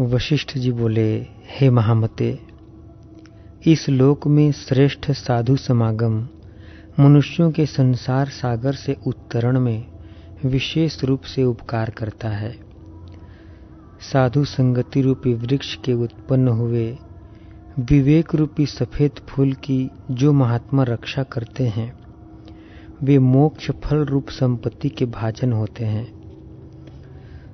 वशिष्ठ जी बोले, हे महामते, इस लोक में श्रेष्ठ साधु समागम मनुष्यों के संसार सागर से उत्तरण में विशेष रूप से उपकार करता है। साधु संगति रूपी वृक्ष के उत्पन्न हुए विवेक रूपी सफ़ेद फूल की जो महात्मा रक्षा करते हैं, वे मोक्ष फल रूप संपत्ति के भाजन होते हैं।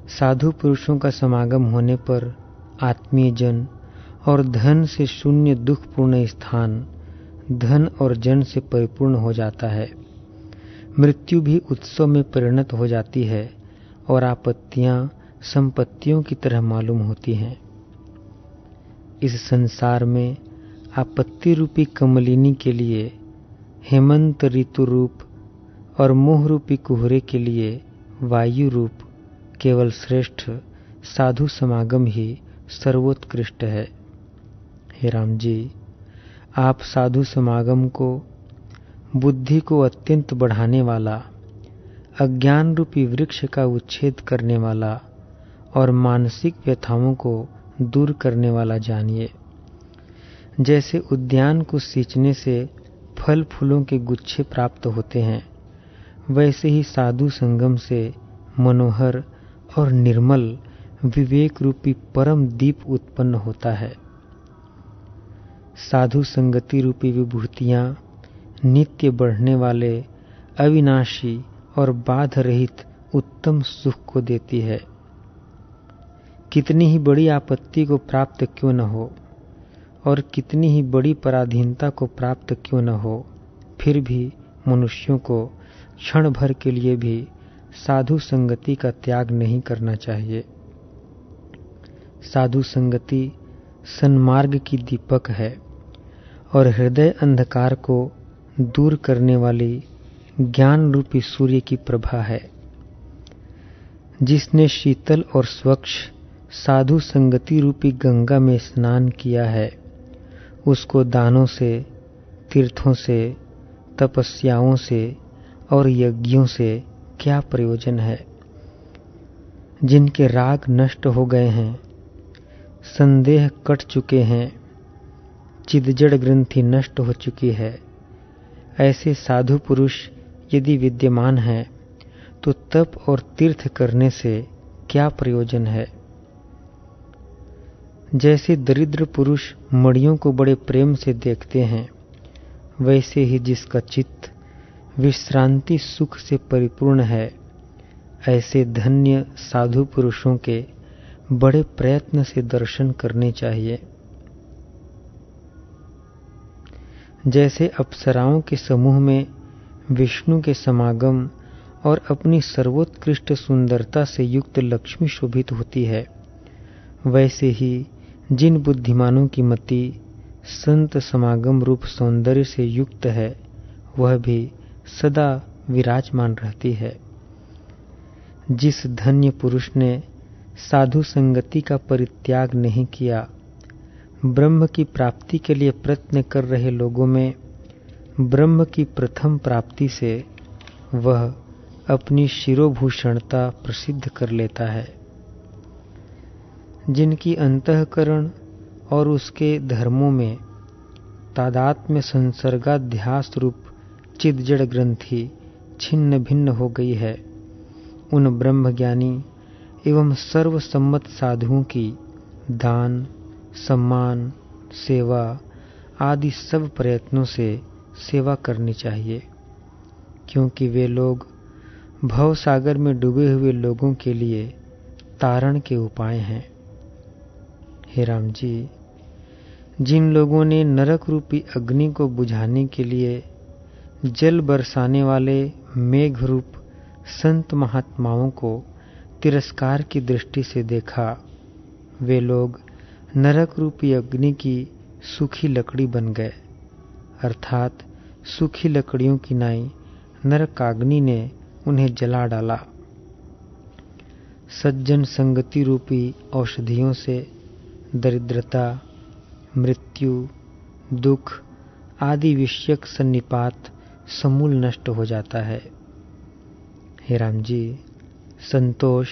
साधु पुरुषों का समागम होने पर आत्मीय जन और धन से शून्य दुखपूर्ण स्थान, धन और जन से परिपूर्ण हो जाता है। मृत्यु भी उत्सव में परिणत हो जाती है और आपत्तियाँ, संपत्तियों की तरह मालूम होती हैं। इस संसार में आपत्ति रूपी कमलिनी के लिए, हेमंत ऋतु रूप और मोह रूपी कुहरे के लिए वायु रूप केवल श्रेष्ठ साधु समागम ही सर्वोत्कृष्ट है। हे राम जी आप साधु समागम को, बुद्धि को अत्यंत बढ़ाने वाला अज्ञान रूपी वृक्ष का उच्छेद करने वाला और मानसिक व्यथाओं को दूर करने वाला जानिए। जैसे उद्यान को सींचने से फल फूलों के गुच्छे प्राप्त होते हैं, वैसे ही साधु संगम से मनोहर और निर्मल विवेक रूपी परम दीप उत्पन्न होता है। साधु संगति रूपी विभूतियाँ, नित्य बढ़ने वाले अविनाशी और बाध रहित उत्तम सुख को देती है। कितनी ही बड़ी आपत्ति को प्राप्त क्यों न हो और कितनी ही बड़ी पराधीनता को प्राप्त क्यों न हो, फिर भी मनुष्यों को क्षण भर के लिए भी साधु संगति का त्याग नहीं करना चाहिए। साधु संगति सन्मार्ग की दीपक है और हृदय अंधकार को दूर करने वाली ज्ञान रूपी सूर्य की प्रभा है। जिसने शीतल और स्वच्छ साधु संगति रूपी गंगा में स्नान किया है, उसको दानों से, तीर्थों से, तपस्याओं से और यज्ञों से क्या प्रयोजन है? जिनके राग नष्ट हो गए हैं, संदेह कट चुके हैं, चिदजड़ ग्रंथि नष्ट हो चुकी है। ऐसे साधु पुरुष यदि विद्यमान हैं तो तप और तीर्थ करने से क्या प्रयोजन है? जैसे दरिद्र पुरुष मड़ियों को बड़े प्रेम से देखते हैं, वैसे ही जिसका चित्त विश्रांति सुख से परिपूर्ण है। ऐसे धन्य साधु पुरुषों के बड़े प्रयत्न से दर्शन करने चाहिए। जैसे अप्सराओं के समूह में विष्णु के समागम और अपनी सर्वोत्कृष्ट सुंदरता से युक्त लक्ष्मी शोभित होती है, वैसे ही जिन बुद्धिमानों की मति संत समागम रूप सौंदर्य से युक्त है, वह भी सदा विराजमान रहती है। जिस धन्य पुरुष ने साधु संगति का परित्याग नहीं किया, ब्रह्म की प्राप्ति के लिए प्रयत्न कर रहे लोगों में ब्रह्म की प्रथम प्राप्ति से वह अपनी शिरोभूषणता प्रसिद्ध कर लेता है। जिनकी अंतकरण और उसके धर्मों में तादात्म्य संसर्गाध्यास रूप चिदजड़ ग्रंथि छिन्न भिन्न हो गई है। उन ब्रह्मज्ञानी एवं सर्वसम्मत साधुओं की दान, सम्मान, सेवा आदि सब प्रयत्नों से सेवा करनी चाहिए, क्योंकि वे लोग भव सागर में डूबे हुए लोगों के लिए तारण के उपाय हैं। हे राम जी, जिन लोगों ने नरक रूपी अग्नि को बुझाने के लिए जल बरसाने वाले मेघ रूप संत महात्माओं को तिरस्कार की दृष्टि से देखा। वे लोग नरक रूपी अग्नि की सूखी लकड़ी बन गए। अर्थात सूखी लकड़ियों की नाई नरकाग्नि ने उन्हें जला डाला। सज्जन संगति रूपी औषधियों से दरिद्रता, मृत्यु, दुख आदि विषयक सन्निपात समूल नष्ट हो जाता है। हे राम जी संतोष,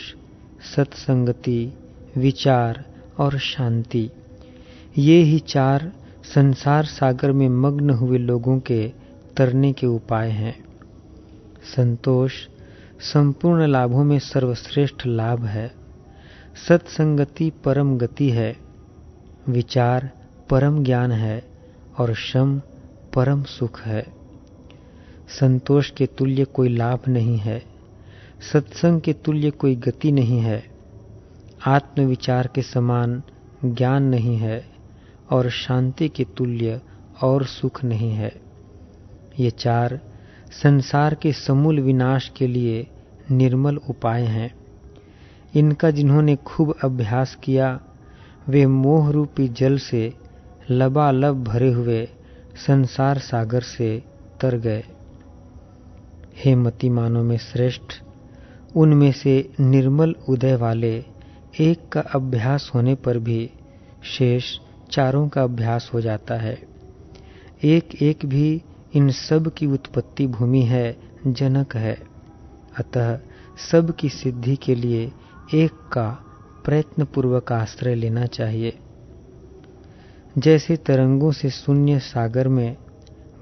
सत्संगति, विचार और शांति, ये ही चार संसार सागर में मग्न हुए लोगों के तरने के उपाय हैं। संतोष संपूर्ण लाभों में सर्वश्रेष्ठ लाभ है। सत्संगति परम गति है। विचार परम ज्ञान है और शम परम सुख है। संतोष के तुल्य कोई लाभ नहीं है, सत्संग के तुल्य कोई गति नहीं है, आत्मविचार के समान ज्ञान नहीं है और शांति के तुल्य और सुख नहीं है। ये चार संसार के समूल विनाश के लिए निर्मल उपाय हैं। इनका जिन्होंने खूब अभ्यास किया, वे मोह रूपी जल से लबालब भरे हुए संसार सागर से तर गए। हे मतिमानों में श्रेष्ठ, उनमें से निर्मल उदय वाले एक का अभ्यास होने पर भी शेष चारों का अभ्यास हो जाता है। एक एक भी इन सब की उत्पत्ति भूमि है, जनक है। अतः सब की सिद्धि के लिए एक का प्रयत्न पूर्वक आश्रय लेना चाहिए। जैसे तरंगों से शून्य सागर में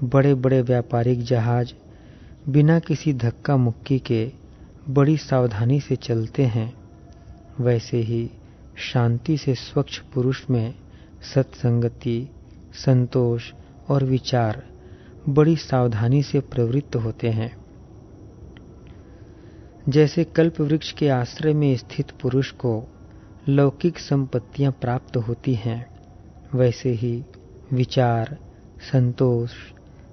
बड़े बड़े व्यापारिक जहाज़ बिना किसी धक्का मुक्की के बड़ी सावधानी से चलते हैं, वैसे ही शांति से स्वच्छ पुरुष में सत्संगति, संतोष और विचार बड़ी सावधानी से प्रवृत्त होते हैं। जैसे कल्प वृक्ष के आश्रय में स्थित पुरुष को लौकिक संपत्तियाँ प्राप्त होती हैं, वैसे ही विचार, संतोष,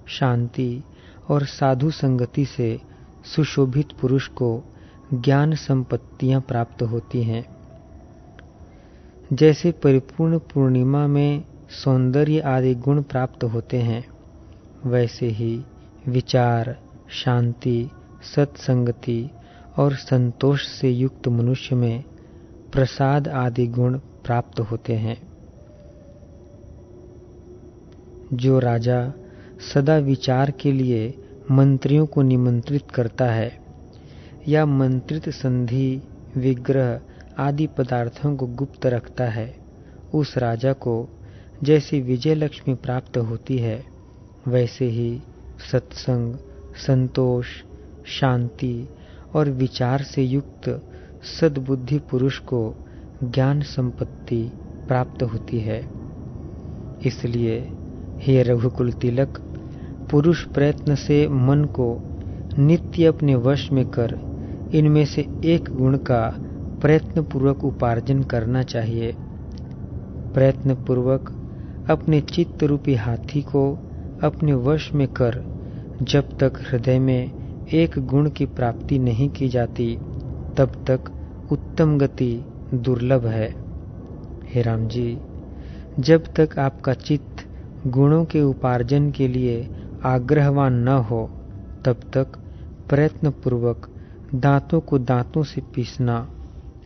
शांति और साधु संगति से सुशोभित पुरुष को ज्ञान संपत्तियाँ प्राप्त होती हैं। जैसे परिपूर्ण पूर्णिमा में सौंदर्य आदि गुण प्राप्त होते हैं, वैसे ही विचार, शांति, सत्संगति और संतोष से युक्त मनुष्य में प्रसाद आदि गुण प्राप्त होते हैं। जो राजा सदा विचार के लिए मंत्रियों को निमंत्रित करता है। या मंत्रित संधि, विग्रह आदि पदार्थों को गुप्त रखता है। उस राजा को जैसी विजय लक्ष्मी प्राप्त होती है, वैसे ही सत्संग, संतोष, शांति और विचार से युक्त सद्बुद्धि पुरुष को ज्ञान संपत्ति प्राप्त होती है। इसलिए हे रघुकुल तिलक पुरुष प्रयत्न से मन को नित्य अपने वश में कर, इनमें से एक गुण का प्रयत्न पूर्वक उपार्जन करना चाहिए। प्रयत्न पूर्वक अपने चित्त रूपी हाथी को अपने वश में कर, जब तक हृदय में एक गुण की प्राप्ति नहीं की जाती, तब तक उत्तम गति दुर्लभ है। हे राम जी, जब तक आपका चित्त गुणों के उपार्जन के लिए आग्रहवान न हो, तब तक प्रयत्न पूर्वक दांतों को दांतों से पीसना,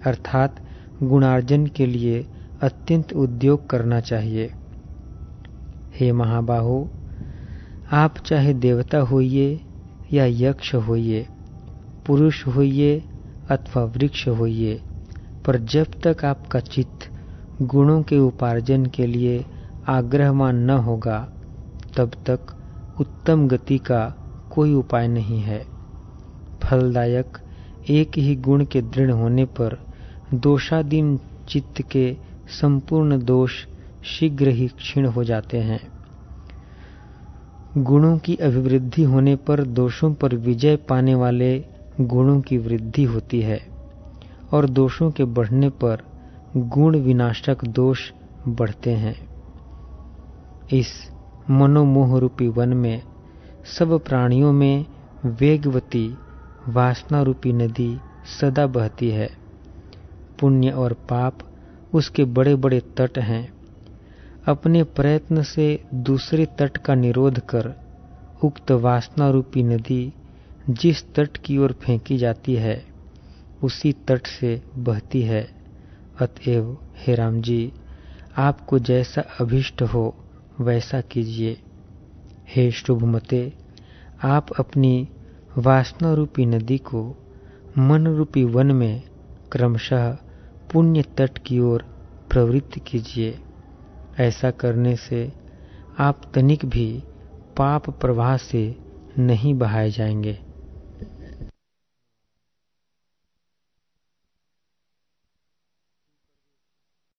अर्थात गुणार्जन के लिए अत्यंत उद्योग करना चाहिए। हे महाबाहो, आप चाहे देवता होइए या यक्ष होइए, पुरुष होइए अथवा वृक्ष होइए, पर जब तक आपका चित्त गुणों के उपार्जन के लिए आग्रहमान न होगा, तब तक उत्तम गति का कोई उपाय नहीं है। फलदायक एक ही गुण के दृढ़ होने पर दोषाधीन चित्त के संपूर्ण दोष शीघ्र ही क्षीण हो जाते हैं। गुणों की अभिवृद्धि होने पर दोषों पर विजय पाने वाले गुणों की वृद्धि होती है और दोषों के बढ़ने पर गुण विनाशक दोष बढ़ते हैं। इस मनोमोह रूपी वन में, सब प्राणियों में वेगवती वासना रूपी नदी सदा बहती है। पुण्य और पाप उसके बड़े बड़े तट हैं। अपने प्रयत्न से दूसरे तट का निरोध कर उक्त वासना रूपी नदी जिस तट की ओर फेंकी जाती है, उसी तट से बहती है। अतएव, हे राम जी, आपको जैसा अभिष्ट हो वैसा कीजिए। हे शुभमते, आप अपनी वासना रूपी नदी को मन रूपी वन में क्रमशः पुण्य तट की ओर प्रवृत्त कीजिए। ऐसा करने से आप तनिक भी पाप प्रवाह से नहीं बहाए जाएँगे।